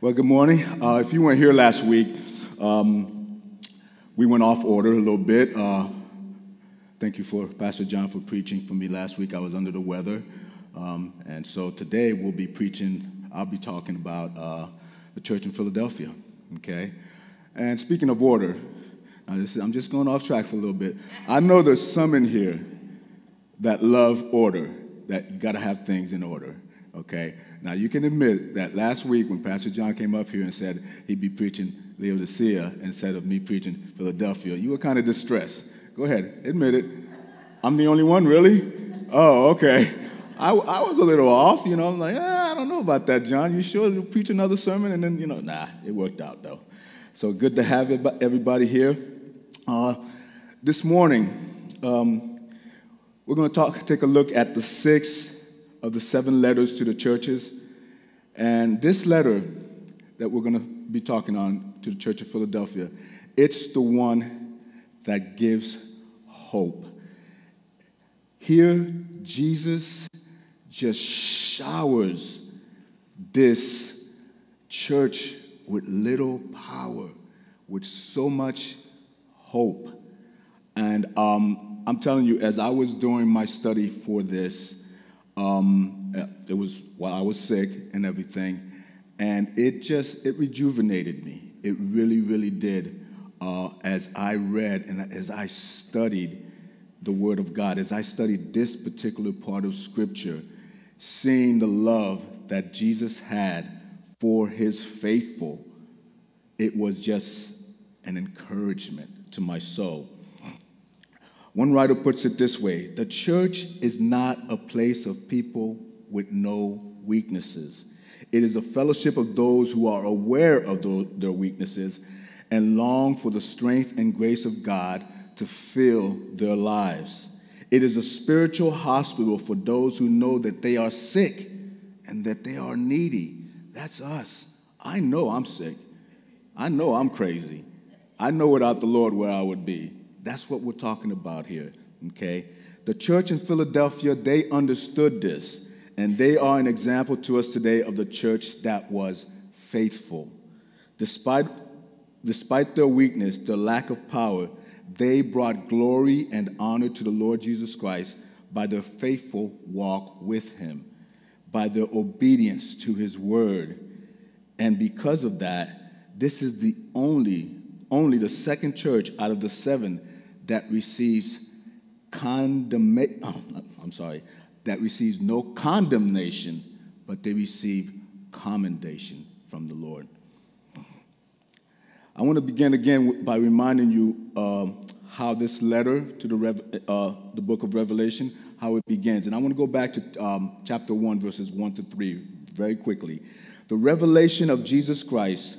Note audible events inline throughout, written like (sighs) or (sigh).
Well, good morning. Uh, if you weren't here last week, um, we went off order a little bit. Uh, thank you for Pastor John for preaching for me last week. I was under the weather. Um, and so today we'll be preaching, I'll be talking about uh, the church in Philadelphia, okay? And speaking of order, I'm just going off track for a little bit. I know there's some in here that love order, that you got to have things in order, okay? Now, you can admit that last week when Pastor John came up here and said he'd be preaching Laodicea instead of me preaching Philadelphia, you were kind of distressed. Go ahead, admit it. I'm the only one, really? Oh, okay. I, I was a little off, you know. I'm like, ah, I don't know about that, John. You sure you'll preach another sermon? And then, you know, nah, it worked out, though. So good to have everybody here. Uh, this morning, um, we're going to talk, take a look at the six of the seven letters to the churches. And this letter that we're going to be talking on to the Church of Philadelphia, it's the one that gives hope. Here, Jesus just showers this church with little power, with so much hope. And um, I'm telling you, as I was doing my study for this, um, it was while I was sick and everything, and it just it rejuvenated me. It really, really did. Uh, as I read and as I studied the Word of God, as I studied this particular part of Scripture, seeing the love that Jesus had for His faithful, it was just an encouragement to my soul. One writer puts it this way the church is not a place of people with no weaknesses. It is a fellowship of those who are aware of their weaknesses and long for the strength and grace of God to fill their lives. It is a spiritual hospital for those who know that they are sick and that they are needy. That's us. I know I'm sick. I know I'm crazy. I know without the Lord where I would be. That's what we're talking about here, okay? The church in Philadelphia, they understood this, and they are an example to us today of the church that was faithful. Despite, despite their weakness, their lack of power, they brought glory and honor to the Lord Jesus Christ by their faithful walk with Him, by their obedience to His word. And because of that, this is the only, only the second church out of the seven that receives condemnation, oh, I'm sorry, that receives no condemnation, but they receive commendation from the Lord. I want to begin again by reminding you uh, how this letter to the, uh, the book of Revelation, how it begins. And I want to go back to um, chapter 1, verses 1 to 3 very quickly. The revelation of Jesus Christ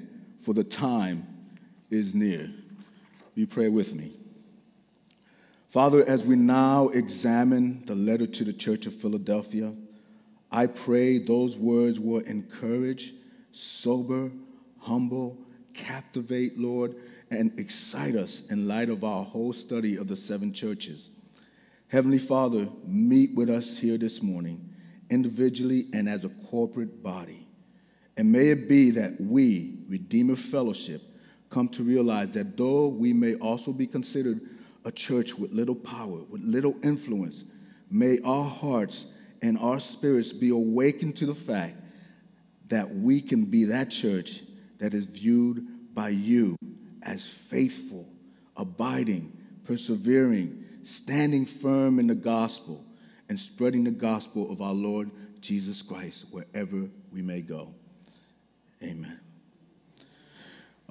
for the time is near. You pray with me. Father, as we now examine the letter to the church of Philadelphia, I pray those words will encourage, sober, humble, captivate, Lord, and excite us in light of our whole study of the seven churches. Heavenly Father, meet with us here this morning, individually and as a corporate body. And may it be that we, Redeemer Fellowship, come to realize that though we may also be considered a church with little power, with little influence, may our hearts and our spirits be awakened to the fact that we can be that church that is viewed by you as faithful, abiding, persevering, standing firm in the gospel, and spreading the gospel of our Lord Jesus Christ wherever we may go. Amen.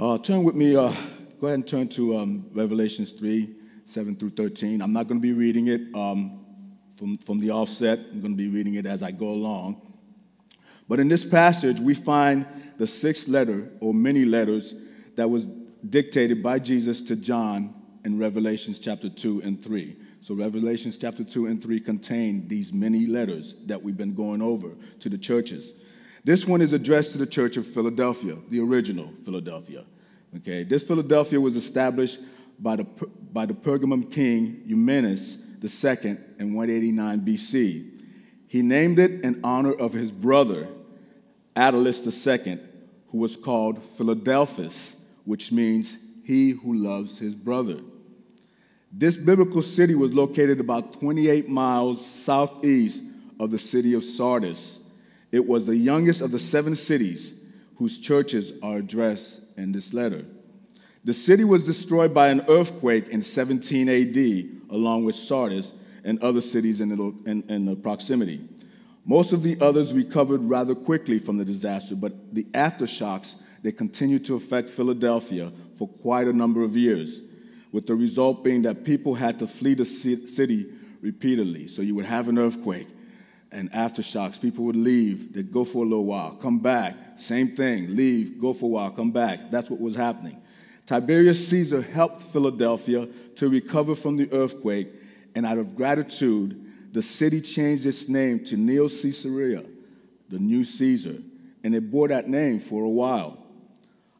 Uh, turn with me, uh, go ahead and turn to um, Revelations 3 7 through 13. I'm not going to be reading it um, from, from the offset, I'm going to be reading it as I go along. But in this passage, we find the sixth letter, or many letters, that was dictated by Jesus to John in Revelations chapter 2 and 3. So, Revelations chapter 2 and 3 contain these many letters that we've been going over to the churches. This one is addressed to the church of Philadelphia, the original Philadelphia. Okay, this Philadelphia was established by the, by the Pergamum king Eumenes II in 189 BC. He named it in honor of his brother, Attalus II, who was called Philadelphus, which means he who loves his brother. This biblical city was located about 28 miles southeast of the city of Sardis. It was the youngest of the seven cities whose churches are addressed in this letter. The city was destroyed by an earthquake in 17 AD, along with Sardis and other cities in the, in, in the proximity. Most of the others recovered rather quickly from the disaster, but the aftershocks they continued to affect Philadelphia for quite a number of years, with the result being that people had to flee the city repeatedly. So you would have an earthquake and aftershocks. People would leave, they'd go for a little while, come back, same thing, leave, go for a while, come back. That's what was happening. Tiberius Caesar helped Philadelphia to recover from the earthquake, and out of gratitude, the city changed its name to Neo Caesarea, the new Caesar, and it bore that name for a while.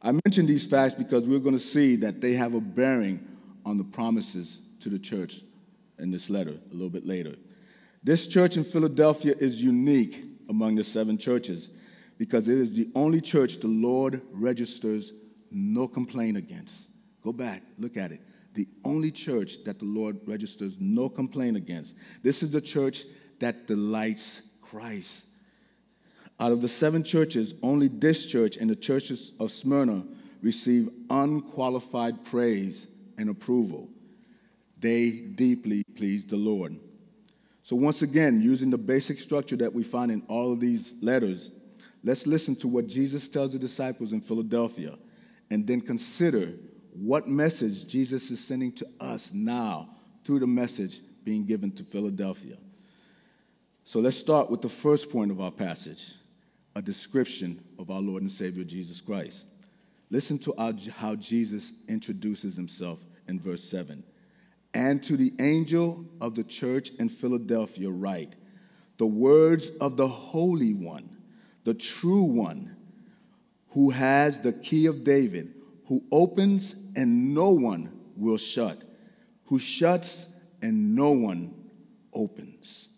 I mention these facts because we're going to see that they have a bearing on the promises to the church in this letter a little bit later. This church in Philadelphia is unique among the seven churches because it is the only church the Lord registers no complaint against. Go back, look at it. The only church that the Lord registers no complaint against. This is the church that delights Christ. Out of the seven churches, only this church and the churches of Smyrna receive unqualified praise and approval. They deeply please the Lord. So, once again, using the basic structure that we find in all of these letters, let's listen to what Jesus tells the disciples in Philadelphia and then consider what message Jesus is sending to us now through the message being given to Philadelphia. So let's start with the first point of our passage a description of our Lord and Savior Jesus Christ. Listen to how Jesus introduces himself in verse 7. And to the angel of the church in Philadelphia, write the words of the Holy One, the true One who has the key of David, who opens and no one will shut, who shuts and no one opens.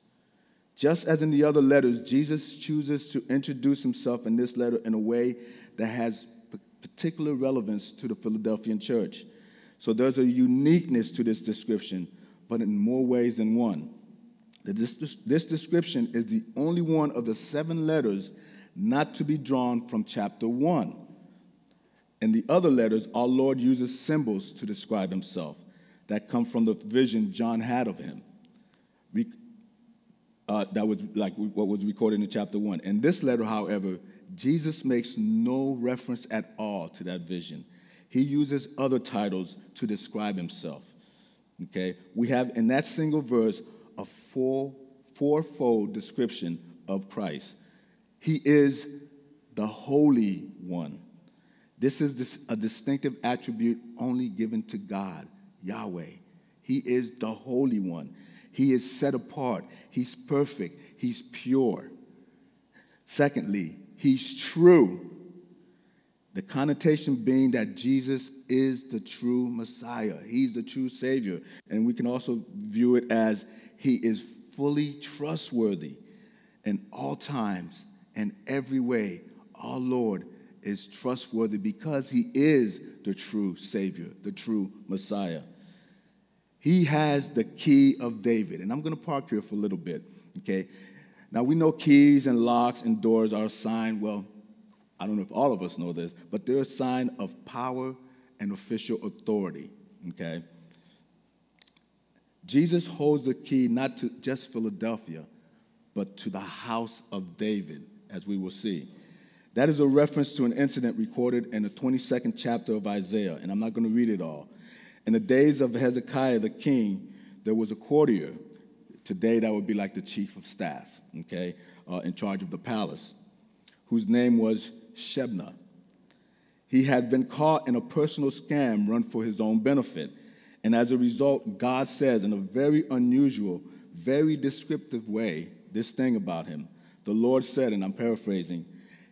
Just as in the other letters, Jesus chooses to introduce himself in this letter in a way that has particular relevance to the Philadelphian church. So there's a uniqueness to this description, but in more ways than one. This, this description is the only one of the seven letters not to be drawn from chapter 1. In the other letters, our Lord uses symbols to describe himself that come from the vision John had of him. Uh, that was like what was recorded in chapter 1. In this letter, however, Jesus makes no reference at all to that vision. He uses other titles to describe himself. Okay? We have in that single verse a four, fourfold description of Christ. He is the Holy One. This is this, a distinctive attribute only given to God, Yahweh. He is the Holy One. He is set apart. He's perfect. He's pure. Secondly, He's true. The connotation being that Jesus is the true Messiah, He's the true Savior. And we can also view it as He is fully trustworthy in all times and every way. Our Lord is trustworthy because He is the true Savior, the true Messiah. He has the key of David. And I'm going to park here for a little bit, okay? Now, we know keys and locks and doors are a sign, well, I don't know if all of us know this, but they're a sign of power and official authority, okay? Jesus holds the key not to just Philadelphia, but to the house of David, as we will see. That is a reference to an incident recorded in the 22nd chapter of Isaiah, and I'm not going to read it all. In the days of Hezekiah the king, there was a courtier. Today, that would be like the chief of staff, okay, uh, in charge of the palace. whose name was Shebna. He had been caught in a personal scam run for his own benefit. And as a result, God says in a very unusual, very descriptive way this thing about him. The Lord said, and I'm paraphrasing,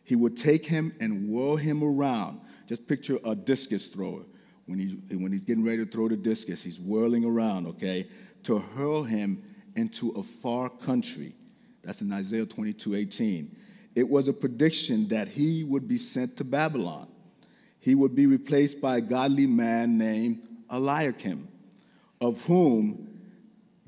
He would take him and whirl him around. Just picture a discus thrower. When, he, when he's getting ready to throw the discus, he's whirling around, okay, to hurl him into a far country. That's in Isaiah 22 18. It was a prediction that he would be sent to Babylon he would be replaced by a godly man named Eliakim, of whom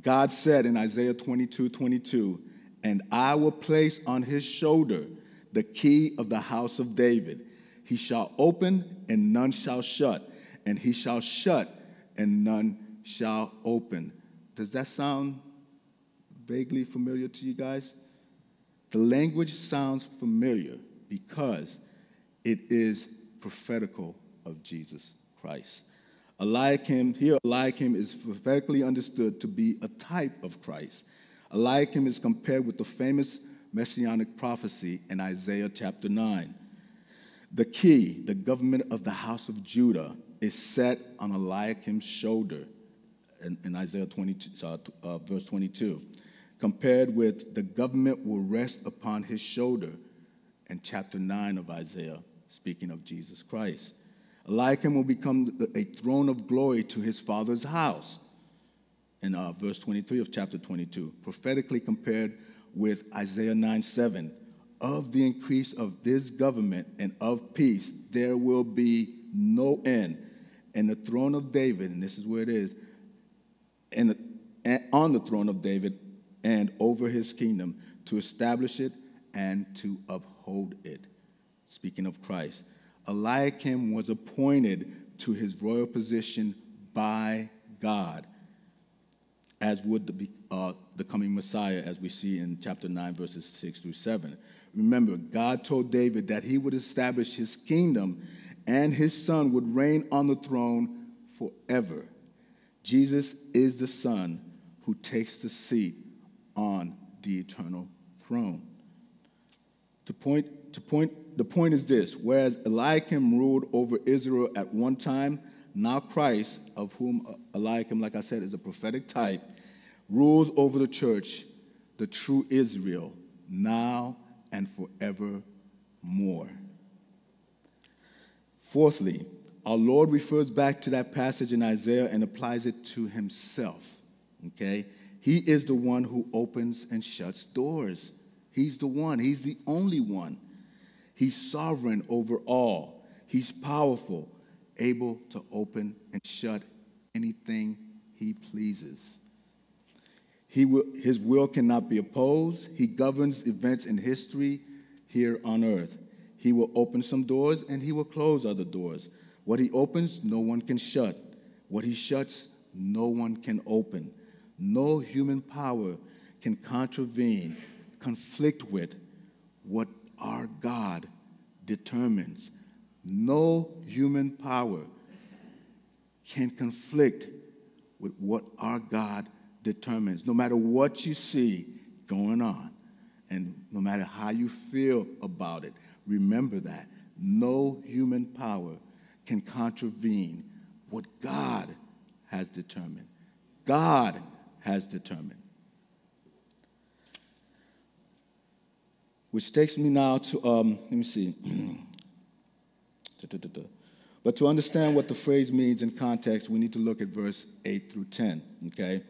God said in Isaiah 22 22, and I will place on his shoulder the key of the house of David. He shall open and none shall shut, and he shall shut and none shall open. Does that sound vaguely familiar to you guys? The language sounds familiar because it is prophetical of Jesus Christ. Eliakim, here Eliakim is prophetically understood to be a type of Christ. Eliakim is compared with the famous messianic prophecy in Isaiah chapter 9. The key, the government of the house of Judah, is set on Eliakim's shoulder in, in Isaiah 22, uh, uh, verse 22, compared with the government will rest upon his shoulder in chapter 9 of Isaiah speaking of Jesus Christ. Eliakim will become a throne of glory to his father's house. In uh, verse 23 of chapter 22, prophetically compared with Isaiah 9 7. Of the increase of this government and of peace, there will be no end. And the throne of David, and this is where it is, and on the throne of David and over his kingdom to establish it and to uphold it speaking of Christ, Eliakim was appointed to his royal position by God, as would the, uh, the coming Messiah, as we see in chapter 9, verses 6 through 7. Remember, God told David that he would establish his kingdom and his son would reign on the throne forever. Jesus is the Son who takes the seat on the eternal throne. To point, to point the point is this whereas Eliakim ruled over Israel at one time, now Christ, of whom uh, Eliakim, like I said, is a prophetic type, rules over the church, the true Israel, now and forevermore. Fourthly, our Lord refers back to that passage in Isaiah and applies it to himself. Okay? He is the one who opens and shuts doors. He's the one, He's the only one. He's sovereign over all. He's powerful, able to open and shut anything he pleases. He will, his will cannot be opposed. He governs events in history here on earth. He will open some doors and he will close other doors. What he opens, no one can shut. What he shuts, no one can open. No human power can contravene, conflict with what our God determines. No human power can conflict with what our God determines. No matter what you see going on, and no matter how you feel about it, remember that. No human power can contravene what God has determined. God has determined. Which takes me now to, um, let me see. (clears throat) but to understand what the phrase means in context, we need to look at verse 8 through 10, okay?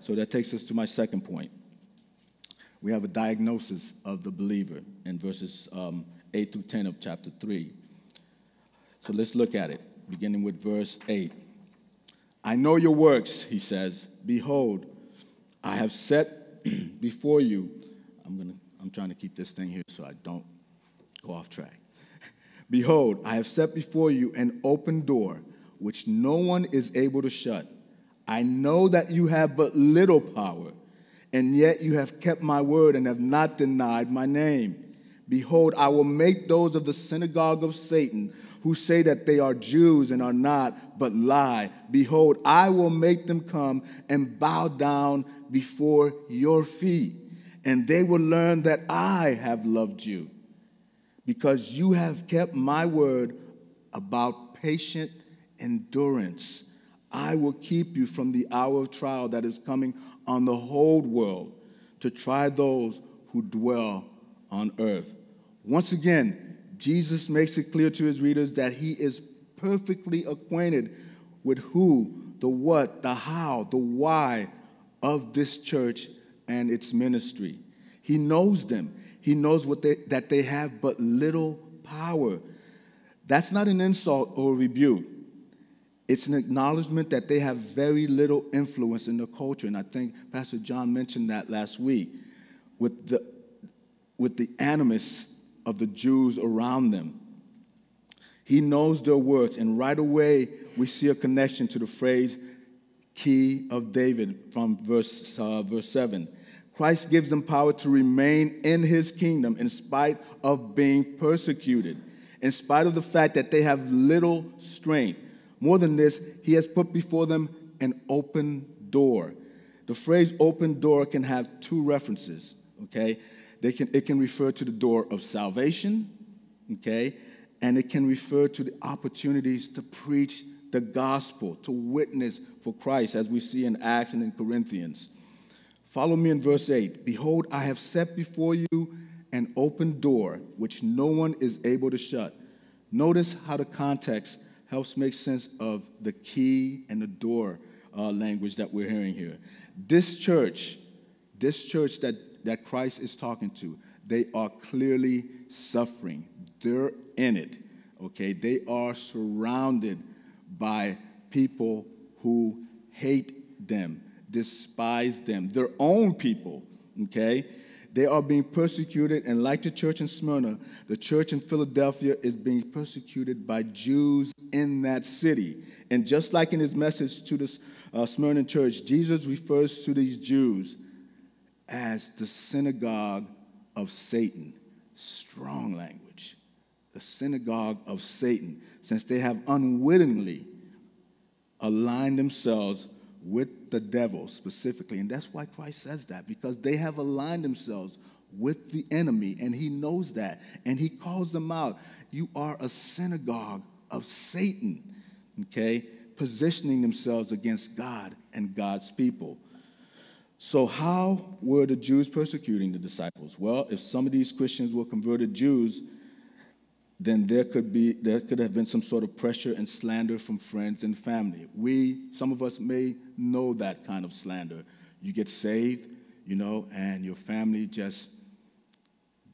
So that takes us to my second point. We have a diagnosis of the believer in verses um, 8 through 10 of chapter 3. So let's look at it, beginning with verse 8. I know your works, he says. Behold, I have set (clears throat) before you. I'm to I'm trying to keep this thing here so I don't go off track. (laughs) Behold, I have set before you an open door which no one is able to shut. I know that you have but little power, and yet you have kept my word and have not denied my name. Behold, I will make those of the synagogue of Satan who say that they are Jews and are not, but lie. Behold, I will make them come and bow down before your feet and they will learn that I have loved you. because you have kept my word about patient endurance. I will keep you from the hour of trial that is coming on the whole world to try those who dwell on earth. Once again, Jesus makes it clear to his readers that he is perfectly acquainted with who, the what, the how, the why of this church and its ministry. He knows them. He knows what they, that they have but little power. That's not an insult or a rebuke. It's an acknowledgement that they have very little influence in the culture. And I think Pastor John mentioned that last week with the, with the animus of the Jews around them. He knows their works, and right away we see a connection to the phrase key of David from verse, uh, verse 7. Christ gives them power to remain in his kingdom in spite of being persecuted, in spite of the fact that they have little strength. More than this, he has put before them an open door. The phrase open door can have two references, okay? They can, it can refer to the door of salvation, okay? And it can refer to the opportunities to preach the gospel, to witness for Christ, as we see in Acts and in Corinthians. Follow me in verse 8. Behold, I have set before you an open door which no one is able to shut. Notice how the context helps make sense of the key and the door uh, language that we're hearing here. This church, this church that, that Christ is talking to, they are clearly suffering. They're in it, okay? They are surrounded by people who hate them despise them, their own people, okay? They are being persecuted, and like the church in Smyrna, the church in Philadelphia is being persecuted by Jews in that city. And just like in his message to the uh, Smyrna church, Jesus refers to these Jews as the synagogue of Satan. Strong language. The synagogue of Satan, since they have unwittingly aligned themselves with the devil specifically. And that's why Christ says that, because they have aligned themselves with the enemy, and he knows that. And he calls them out. You are a synagogue of Satan, okay? Positioning themselves against God and God's people. So, how were the Jews persecuting the disciples? Well, if some of these Christians were converted Jews, then there could be there could have been some sort of pressure and slander from friends and family. We, some of us may know that kind of slander. You get saved, you know, and your family just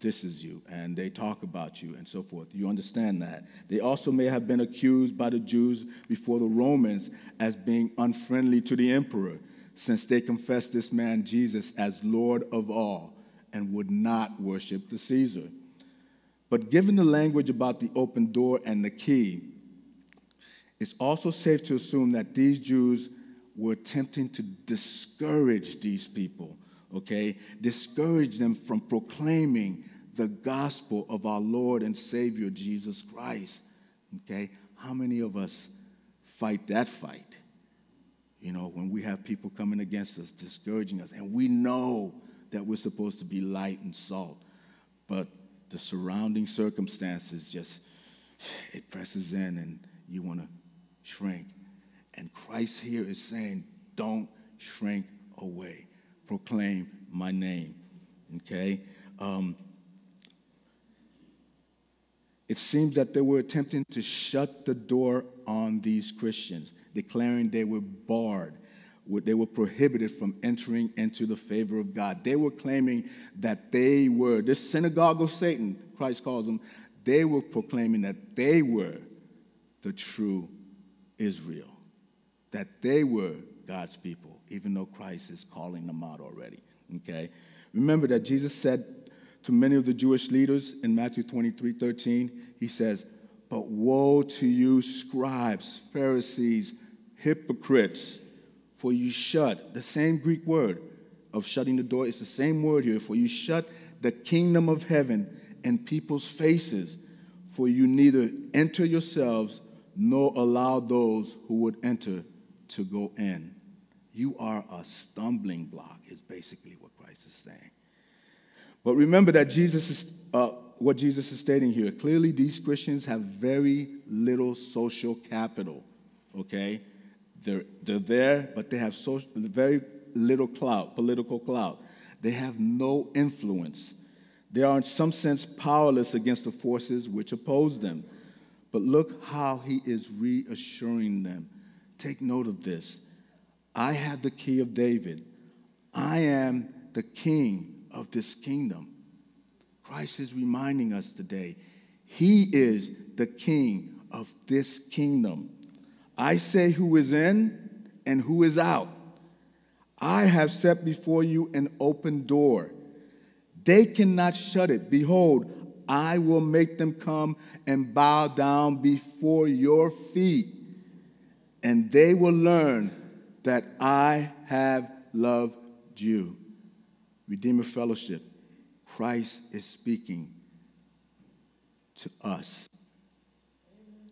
disses you and they talk about you and so forth. You understand that. They also may have been accused by the Jews before the Romans as being unfriendly to the emperor, since they confessed this man Jesus as Lord of all and would not worship the Caesar. But given the language about the open door and the key, it's also safe to assume that these Jews were attempting to discourage these people, okay? Discourage them from proclaiming the gospel of our Lord and Savior Jesus Christ, okay? How many of us fight that fight? You know, when we have people coming against us, discouraging us, and we know that we're supposed to be light and salt, but the surrounding circumstances just, (sighs) it presses in and you want to shrink. And Christ here is saying, don't shrink away. Proclaim my name. Okay? Um, it seems that they were attempting to shut the door on these Christians, declaring they were barred they were prohibited from entering into the favor of God. They were claiming that they were, this synagogue of Satan, Christ calls them, they were proclaiming that they were the true Israel, that they were God's people, even though Christ is calling them out already. Okay? Remember that Jesus said to many of the Jewish leaders in Matthew 23 13, he says, But woe to you, scribes, Pharisees, hypocrites! for you shut, the same Greek word of shutting the door, it's the same word here, for you shut the kingdom of heaven in people's faces, for you neither enter yourselves nor allow those who would enter to go in. You are a stumbling block, is basically what Christ is saying. But remember that Jesus is, uh, what Jesus is stating here. Clearly, these Christians have very little social capital, okay? They're, they're there, but they have social, very little clout, political clout. They have no influence. They are, in some sense, powerless against the forces which oppose them. But look how he is reassuring them. Take note of this. I have the key of David. I am the king of this kingdom. Christ is reminding us today he is the king of this kingdom. I say who is in and who is out. I have set before you an open door. They cannot shut it. Behold, I will make them come and bow down before your feet, and they will learn that I have loved you. Redeemer Fellowship, Christ is speaking to us.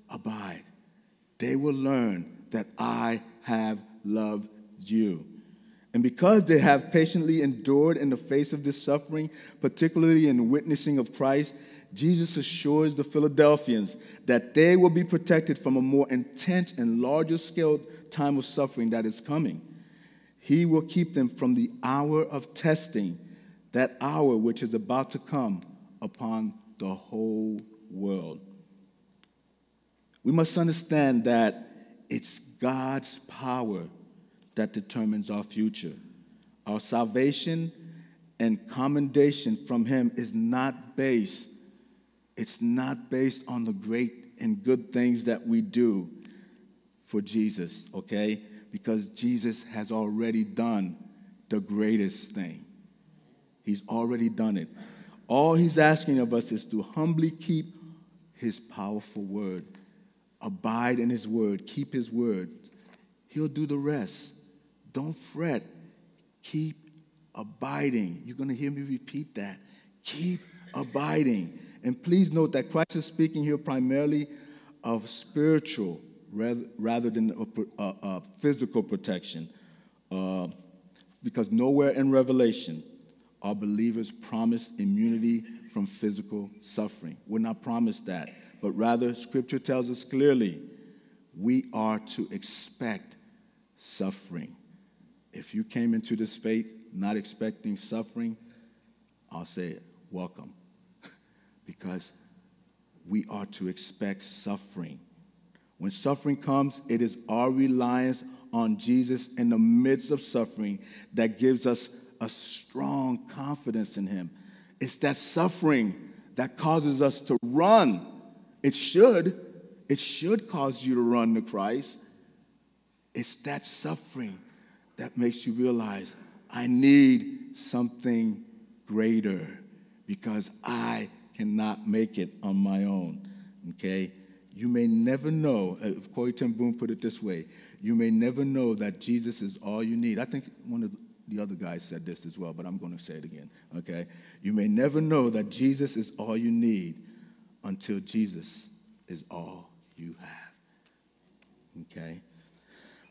Abide. They will learn that I have loved you. And because they have patiently endured in the face of this suffering, particularly in witnessing of Christ, Jesus assures the Philadelphians that they will be protected from a more intense and larger scale time of suffering that is coming. He will keep them from the hour of testing, that hour which is about to come upon the whole world. We must understand that it's God's power that determines our future. Our salvation and commendation from Him is not based, it's not based on the great and good things that we do for Jesus, okay? Because Jesus has already done the greatest thing. He's already done it. All He's asking of us is to humbly keep His powerful word, abide in His word, keep His word. He'll do the rest. Don't fret. Keep abiding. You're going to hear me repeat that. Keep abiding. And please note that Christ is speaking here primarily of spiritual rather, than a, a, a physical protection. Uh, because nowhere in Revelation are believers promised immunity from physical suffering. We're not promised that, but rather, Scripture tells us clearly we are to expect suffering. If you came into this faith not expecting suffering, I'll say it, welcome. (laughs) because we are to expect suffering. When suffering comes, it is our reliance on Jesus in the midst of suffering that gives us a strong confidence in Him. It's that suffering that causes us to run. It should. It should cause you to run to Christ. It's that suffering that makes you realize I need something greater because I cannot make it on my own. Okay? You may never know, uh, if Corrie ten Boom put it this way you may never know that Jesus is all you need. I think one of the other guys said this as well, but I'm going to say it again. Okay? You may never know that Jesus is all you need until Jesus is all you have. Okay?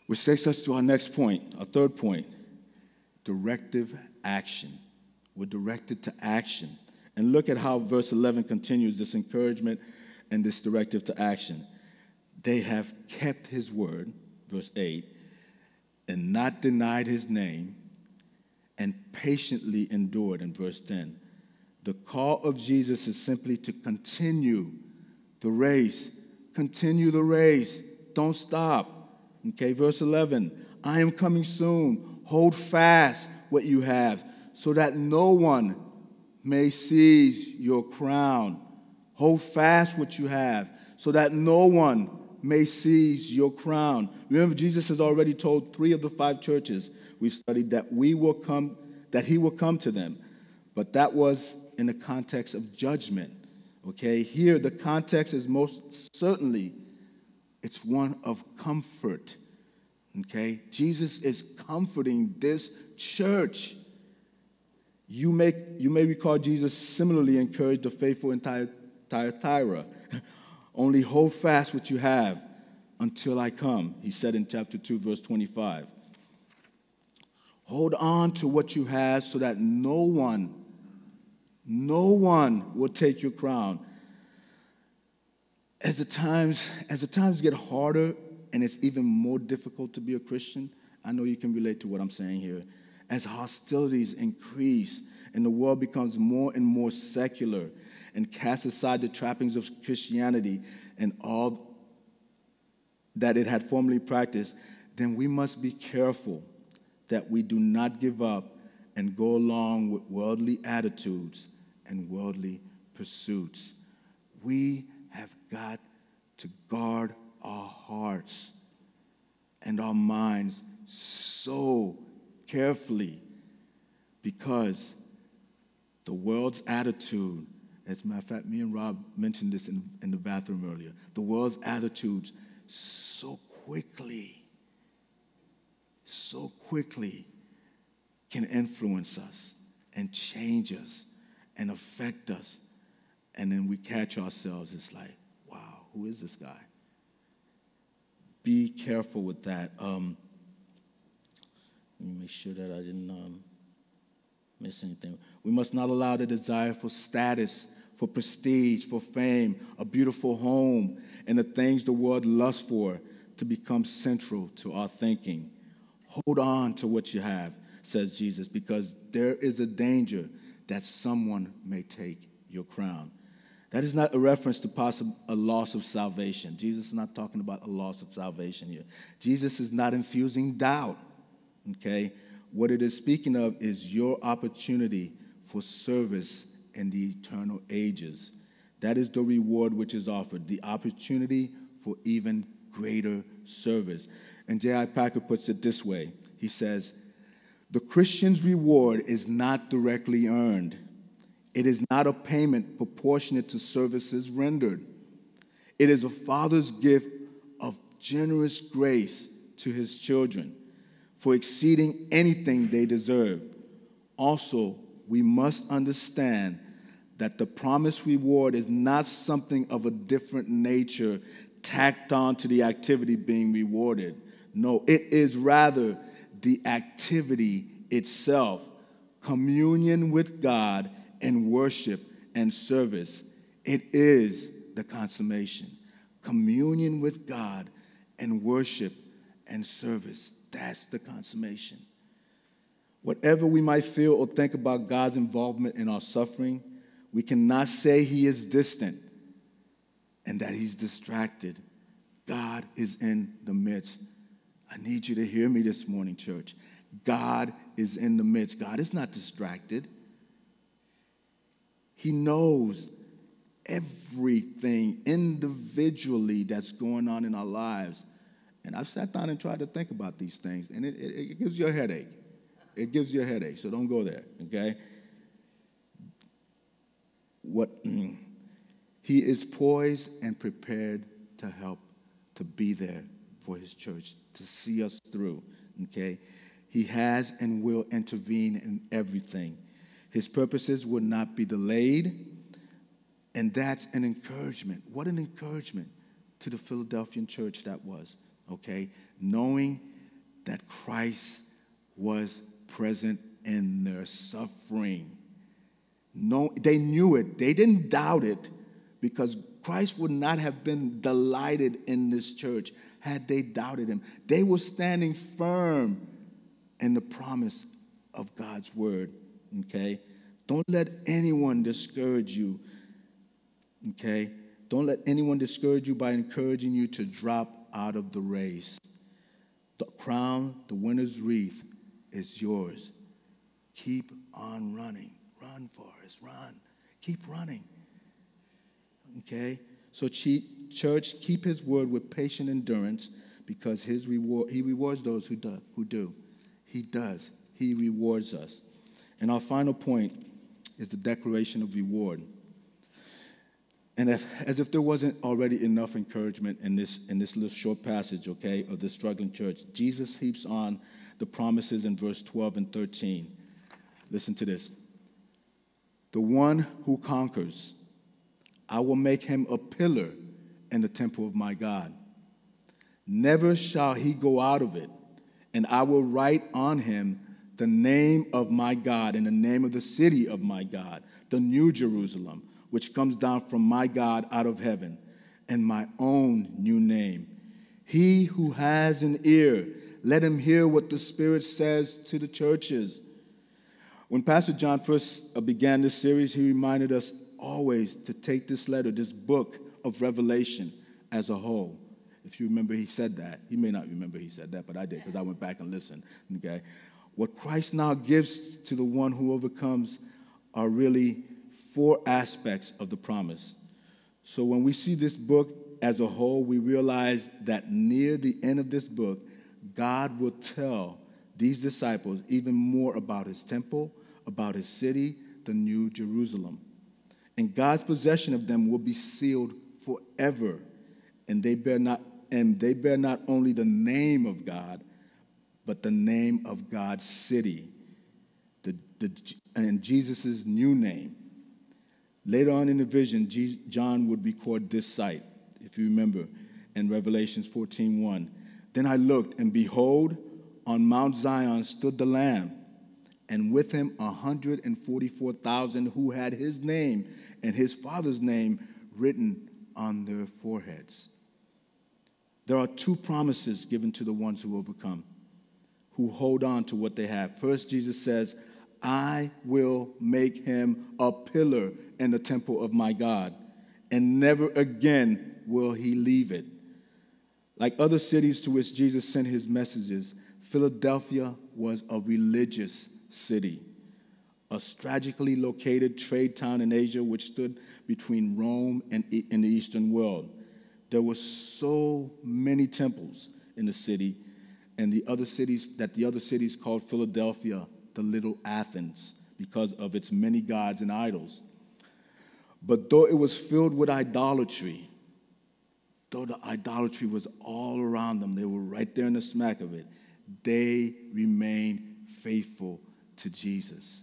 Which takes us to our next point, our third point directive action. We're directed to action. And look at how verse 11 continues this encouragement and this directive to action. They have kept his word, verse 8, and not denied his name, and patiently endured, in verse 10. The call of Jesus is simply to continue the race. Continue the race. Don't stop. Okay, verse 11 I am coming soon. Hold fast what you have, so that no one may seize your crown. Hold fast what you have, so that no one may seize your crown. Remember, Jesus has already told three of the five churches we've studied that we will come, that he will come to them. But that was in the context of judgment. Okay, here the context is most certainly it's one of comfort. Okay? Jesus is comforting this church. You may, you may recall Jesus similarly encouraged the faithful in Thyatira. (laughs) Only hold fast what you have until I come, he said in chapter 2, verse 25. Hold on to what you have so that no one No one will take your crown. As the times, as the times get harder and it's even more difficult to be a Christian, I know you can relate to what I'm saying here. As hostilities increase and the world becomes more and more secular and casts aside the trappings of Christianity and all that it had formerly practiced, then we must be careful that we do not give up and go along with worldly attitudes and worldly pursuits. We have got to guard our hearts and our minds so carefully because the world's attitude, as a matter of fact, me and Rob mentioned this in, in the bathroom earlier, the world's attitudes so quickly, so quickly can influence us and change us and affect us. And then we catch ourselves. It's like, wow, who is this guy? Be careful with that. Um, let me make sure that I didn't um, miss anything. We must not allow the desire for status, for prestige, for fame, a beautiful home, and the things the world lusts for to become central to our thinking. Hold on to what you have, says Jesus, because there is a danger that someone may take your crown. That is not a reference to possible a loss of salvation. Jesus is not talking about a loss of salvation here. Jesus is not infusing doubt. Okay? What it is speaking of is your opportunity for service in the eternal ages. That is the reward which is offered, the opportunity for even greater service. And J.I. Packer puts it this way He says, the Christian's reward is not directly earned. It is not a payment proportionate to services rendered. It is a father's gift of generous grace to his children for exceeding anything they deserve. Also, we must understand that the promised reward is not something of a different nature tacked on to the activity being rewarded. No, it is rather the activity itself, communion with God and worship and service. It is the consummation. Communion with God and worship and service. That's the consummation. Whatever we might feel or think about God's involvement in our suffering, we cannot say He is distant and that He's distracted. God is in the midst I need you to hear me this morning, church. God is in the midst. God is not distracted. He knows everything individually that's going on in our lives. And I've sat down and tried to think about these things, and it, it, it gives you a headache. It gives you a headache, so don't go there, okay? What mm, he is poised and prepared to help to be there for his church to see us through, okay? He has and will intervene in everything. His purposes will not be delayed, and that's an encouragement. What an encouragement to the Philadelphian church that was, okay? Knowing that Christ was present in their suffering. No, they knew it. They didn't doubt it because Christ would not have been delighted in this church had they doubted him. They were standing firm in the promise of God's word. Okay? Don't let anyone discourage you. Okay? Don't let anyone discourage you by encouraging you to drop out of the race. The crown, the winner's wreath, is yours. Keep on running. Run, Forrest, run. Keep running. Okay? So, church, keep his word with patient endurance because his reward, he rewards those who do, who do. He does. He rewards us. And our final point is the declaration of reward. And if, as if there wasn't already enough encouragement in this, in this little short passage, okay, of the struggling church, Jesus heaps on the promises in verse 12 and 13. Listen to this. The one who conquers I will make him a pillar in the temple of my God. Never shall he go out of it, and I will write on him the name of my God and the name of the city of my God, the new Jerusalem, which comes down from my God out of heaven, and my own new name. He who has an ear, let him hear what the Spirit says to the churches. When Pastor John first began this series, he reminded us always to take this letter, this book of Revelation, as a whole. If you remember, he said that. He may not remember he said that, but I did because I went back and listened. Okay? What Christ now gives to the one who overcomes are really four aspects of the promise. So when we see this book as a whole, we realize that near the end of this book, God will tell these disciples even more about his temple, about his city, the New Jerusalem. And God's possession of them will be sealed forever. And they bear not and they bear not only the name of God, but the name of God's city, the, the, and Jesus' new name. Later on in the vision, John would record this sight, if you remember, in Revelations 14:1. Then I looked, and behold, on Mount Zion stood the Lamb, and with him 144,000 who had his name and his father's name written on their foreheads. There are two promises given to the ones who overcome, who hold on to what they have. First, Jesus says, I will make him a pillar in the temple of my God, and never again will he leave it. Like other cities to which Jesus sent his messages, Philadelphia was a religious city, a strategically located trade town in Asia which stood between Rome and in the Eastern world. There were so many temples in the city, and the other cities that the other cities called Philadelphia the little Athens because of its many gods and idols. But though it was filled with idolatry, though the idolatry was all around them, they were right there in the smack of it, they remained faithful to Jesus.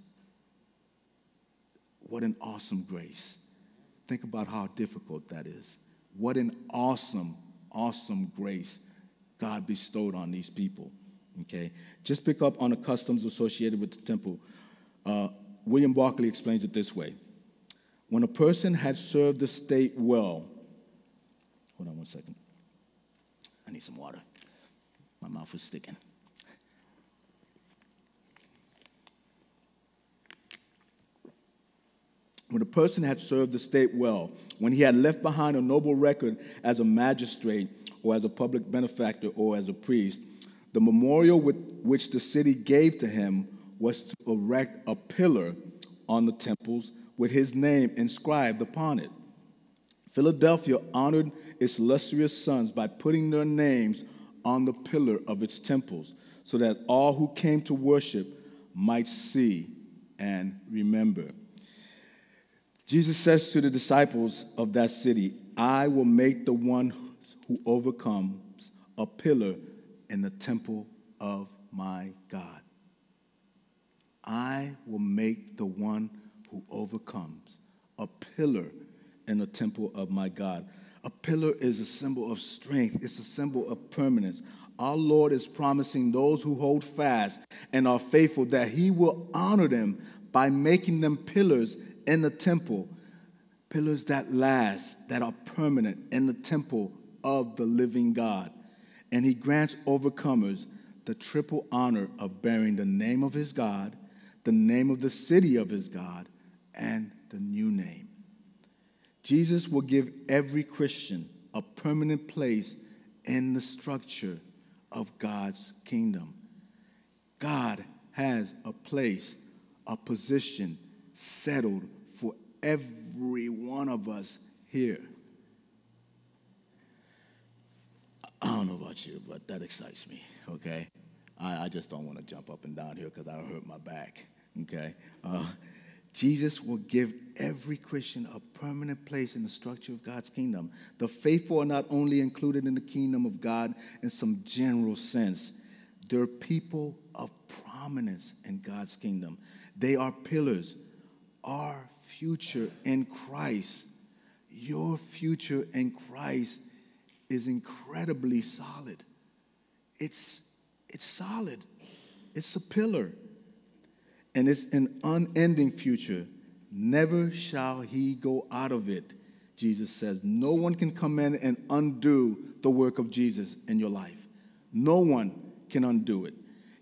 What an awesome grace. Think about how difficult that is. What an awesome, awesome grace God bestowed on these people. Okay? Just pick up on the customs associated with the temple. Uh, William Barclay explains it this way When a person had served the state well, hold on one second. I need some water. My mouth is sticking. When a person had served the state well, when he had left behind a noble record as a magistrate or as a public benefactor or as a priest, the memorial with which the city gave to him was to erect a pillar on the temples with his name inscribed upon it. Philadelphia honored its illustrious sons by putting their names on the pillar of its temples so that all who came to worship might see and remember. Jesus says to the disciples of that city, I will make the one who overcomes a pillar in the temple of my God. I will make the one who overcomes a pillar in the temple of my God. A pillar is a symbol of strength, it's a symbol of permanence. Our Lord is promising those who hold fast and are faithful that He will honor them by making them pillars in the temple, pillars that last, that are permanent in the temple of the living God and he grants overcomers the triple honor of bearing the name of his God, the name of the city of his God, and the new name. Jesus will give every Christian a permanent place in the structure of God's kingdom. God has a place, a position settled every one of us here. I don't know about you, but that excites me, okay? I, I just don't want to jump up and down here because that'll hurt my back, okay? Uh, Jesus will give every Christian a permanent place in the structure of God's kingdom. The faithful are not only included in the kingdom of God in some general sense, they're people of prominence in God's kingdom. They are pillars. Our future in Christ, your future in Christ is incredibly solid. It's, it's solid, it's a pillar. and it's an unending future. Never shall he go out of it. Jesus says, No one can come in and undo the work of Jesus in your life. No one can undo it.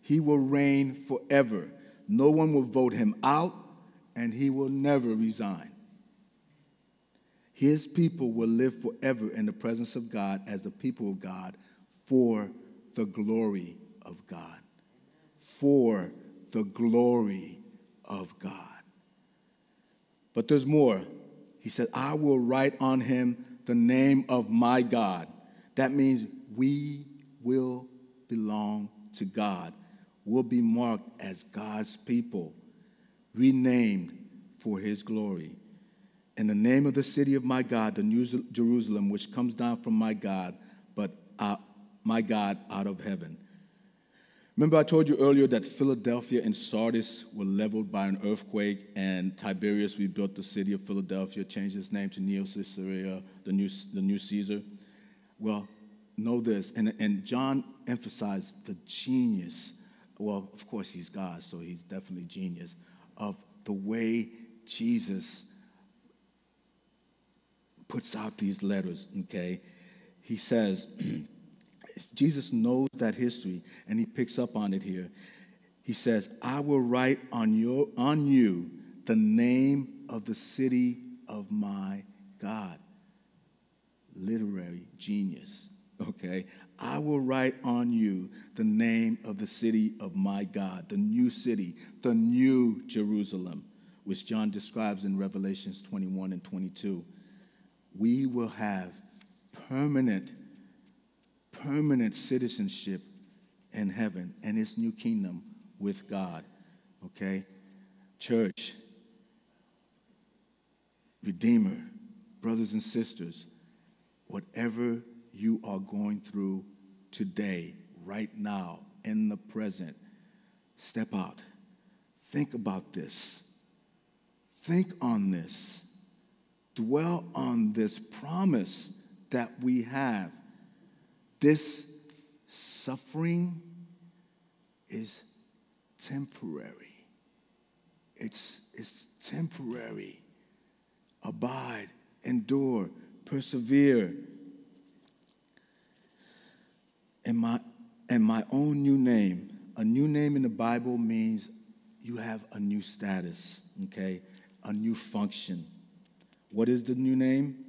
He will reign forever. No one will vote him out, and he will never resign. His people will live forever in the presence of God as the people of God for the glory of God. For the glory of God. But there's more. He said, I will write on him the name of my God. That means we will belong to God, we'll be marked as God's people, renamed for his glory. In the name of the city of my God, the New Jerusalem, which comes down from my God, but uh, my God out of heaven. Remember, I told you earlier that Philadelphia and Sardis were leveled by an earthquake, and Tiberius rebuilt the city of Philadelphia, changed its name to Neo Caesarea, the new, the new Caesar. Well, know this, and, and John emphasized the genius. Well, of course, he's God, so he's definitely genius of the way Jesus puts out these letters, okay? He says, (clears throat) Jesus knows that history and he picks up on it here. He says, I will write on, your, on you the name of the city of my God. Literary genius, okay? I will write on you the name of the city of my God, the new city, the new Jerusalem, which John describes in Revelations 21 and 22. We will have permanent permanent citizenship in heaven and his new kingdom with God. Okay? Church, Redeemer, brothers and sisters, whatever you are going through today, right now, in the present, step out. Think about this. Think on this. Dwell on this promise that we have this suffering is temporary. It's, it's temporary. Abide, endure, persevere. And my, and my own new name, a new name in the Bible means you have a new status, okay? A new function. What is the new name?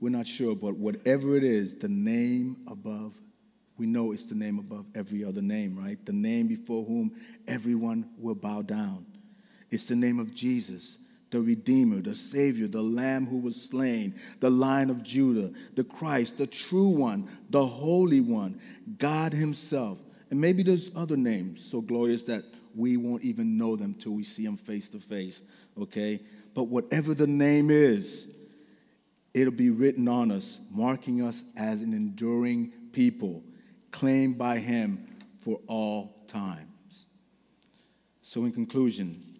We're not sure, but whatever it is, the name above, we know it's the name above every other name, right? The name before whom everyone will bow down. It's the name of Jesus, the Redeemer, the Savior, the Lamb who was slain, the Lion of Judah, the Christ, the true one, the Holy One, God Himself. And maybe there's other names so glorious that we won't even know them till we see them face to face, okay? But whatever the name is, it'll be written on us, marking us as an enduring people, claimed by Him for all times. So, in conclusion,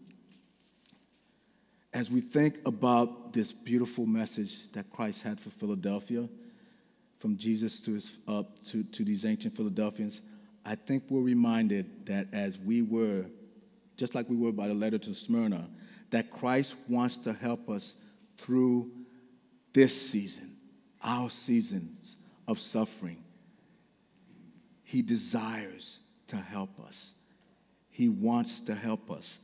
as we think about this beautiful message that Christ had for Philadelphia, from Jesus to, his, uh, to, to these ancient Philadelphians, I think we're reminded that as we were, just like we were by the letter to Smyrna, that Christ wants to help us through this season, our seasons of suffering. He desires to help us. He wants to help us.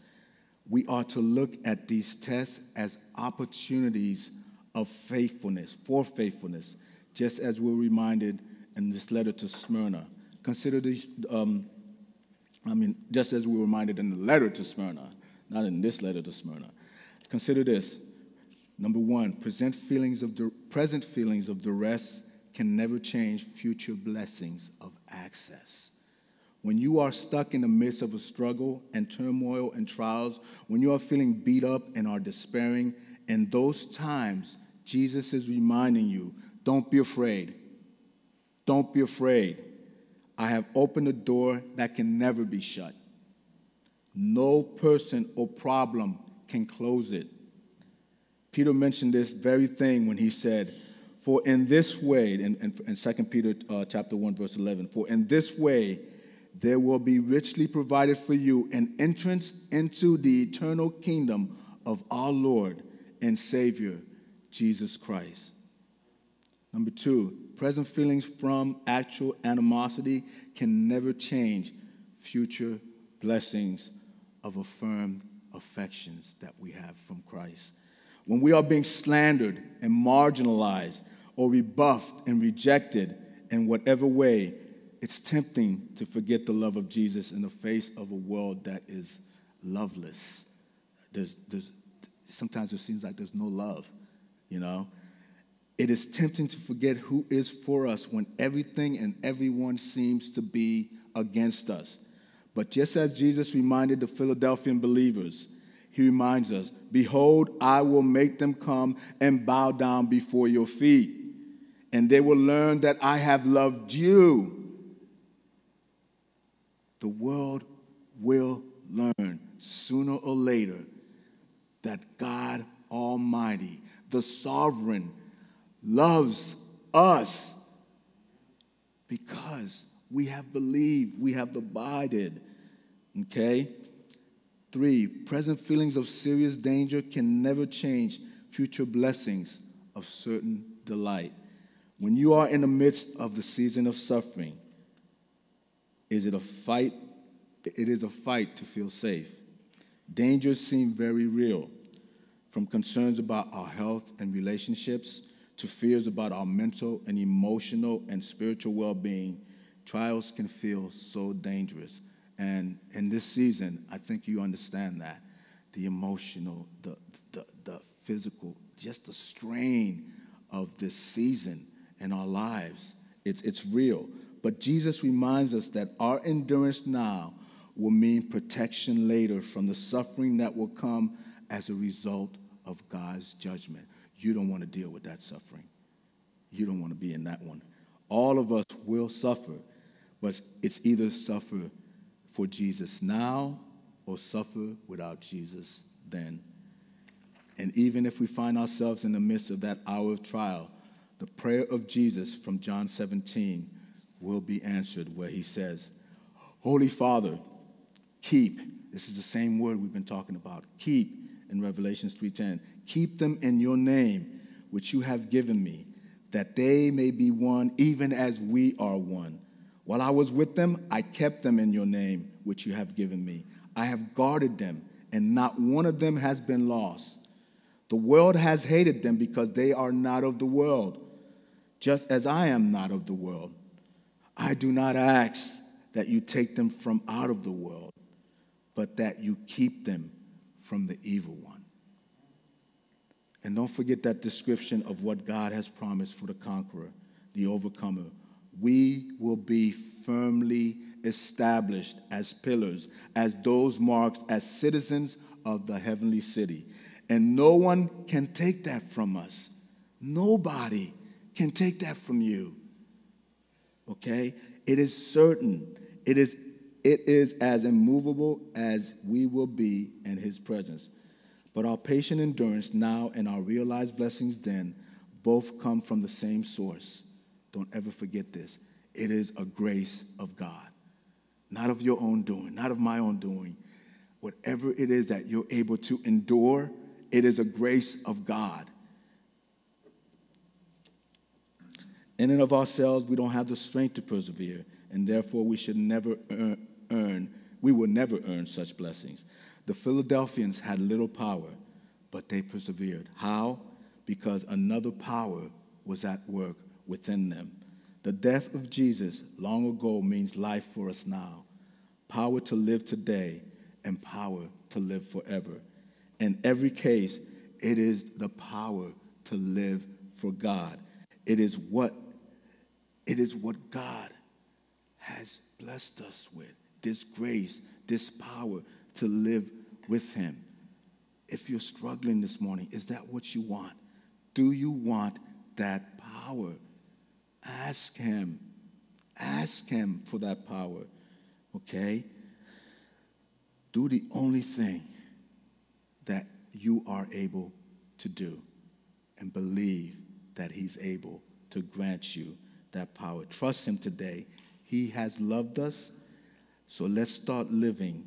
We are to look at these tests as opportunities of faithfulness, for faithfulness, just as we're reminded in this letter to Smyrna. Consider these, um, I mean, just as we were reminded in the letter to Smyrna, not in this letter to Smyrna. Consider this Number one, present feelings of present feelings of duress can never change future blessings of access. When you are stuck in the midst of a struggle and turmoil and trials, when you are feeling beat up and are despairing, in those times, Jesus is reminding you don't be afraid. Don't be afraid. I have opened a door that can never be shut. No person or problem can close it. Peter mentioned this very thing when he said, For in this way, in, in, in 2 Peter uh, chapter 1, verse 11, for in this way there will be richly provided for you an entrance into the eternal kingdom of our Lord and Savior, Jesus Christ. Number two, present feelings from actual animosity can never change future blessings of affirmed affections that we have from Christ. When we are being slandered and marginalized or rebuffed and rejected in whatever way, it's tempting to forget the love of Jesus in the face of a world that is loveless. There's, there's, sometimes it seems like there's no love, you know? It is tempting to forget who is for us when everything and everyone seems to be against us. But just as Jesus reminded the Philadelphian believers, he reminds us Behold, I will make them come and bow down before your feet, and they will learn that I have loved you. The world will learn sooner or later that God Almighty, the sovereign, loves us because we have believed, we have abided. Okay? Three, present feelings of serious danger can never change future blessings of certain delight. When you are in the midst of the season of suffering, is it a fight? It is a fight to feel safe. Dangers seem very real, from concerns about our health and relationships to fears about our mental and emotional and spiritual well being. Trials can feel so dangerous. And in this season, I think you understand that. The emotional, the, the, the physical, just the strain of this season in our lives. It's, it's real. But Jesus reminds us that our endurance now will mean protection later from the suffering that will come as a result of God's judgment. You don't want to deal with that suffering. You don't want to be in that one. All of us will suffer, but it's either suffer for Jesus now or suffer without Jesus then. And even if we find ourselves in the midst of that hour of trial, the prayer of Jesus from John 17 will be answered, where he says, Holy Father, keep, this is the same word we've been talking about, keep in Revelations 3:10. Keep them in your name, which you have given me, that they may be one, even as we are one. While I was with them, I kept them in your name, which you have given me. I have guarded them, and not one of them has been lost. The world has hated them because they are not of the world, just as I am not of the world. I do not ask that you take them from out of the world, but that you keep them from the evil one. And don't forget that description of what God has promised for the conqueror, the overcomer we will be firmly established as pillars, as those marked as citizens of the heavenly city. And no one can take that from us. Nobody can take that from you. Okay? It is certain. It is, it is as immovable as we will be in his presence. But our patient endurance now and our realized blessings then both come from the same source don't ever forget this. It is a grace of God, not of your own doing, not of my own doing. Whatever it is that you're able to endure, it is a grace of God. In and of ourselves, we don't have the strength to persevere, and therefore we should never earn, we will never earn such blessings. The Philadelphians had little power, but they persevered. How? Because another power was at work within them. The death of Jesus long ago means life for us now, power to live today, and power to live forever. In every case, it is the power to live for God. It is what it is what God has blessed us with. This grace, this power to live with him. If you're struggling this morning, is that what you want? Do you want that power? Ask Him. Ask Him for that power. Okay? Do the only thing that you are able to do and believe that He's able to grant you that power. Trust Him today. He has loved us So let's start living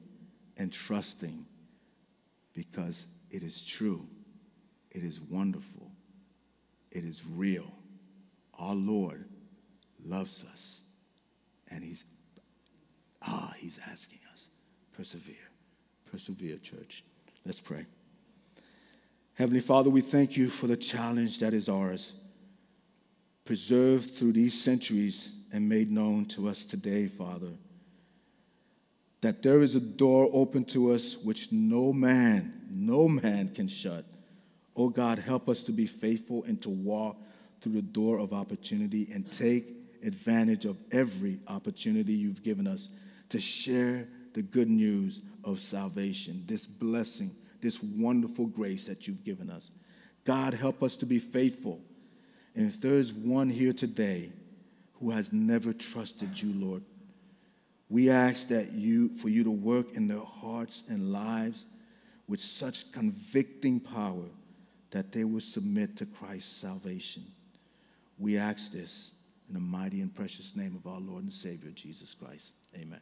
and trusting because it is true, it is wonderful, it is real. Our Lord loves us, and He's ah, He's asking us, persevere, persevere, church. Let's pray. Heavenly Father, we thank you for the challenge that is ours, preserved through these centuries and made known to us today, Father that there is a door open to us which no man, no man can shut. Oh God, help us to be faithful and to walk through the door of opportunity and take advantage of every opportunity you've given us to share the good news of salvation, this blessing, this wonderful grace that you've given us. God, help us to be faithful. And if there is one here today who has never trusted you, Lord, we ask that you, for you to work in their hearts and lives with such convicting power that they will submit to Christ's salvation. We ask this in the mighty and precious name of our Lord and Savior, Jesus Christ. Amen.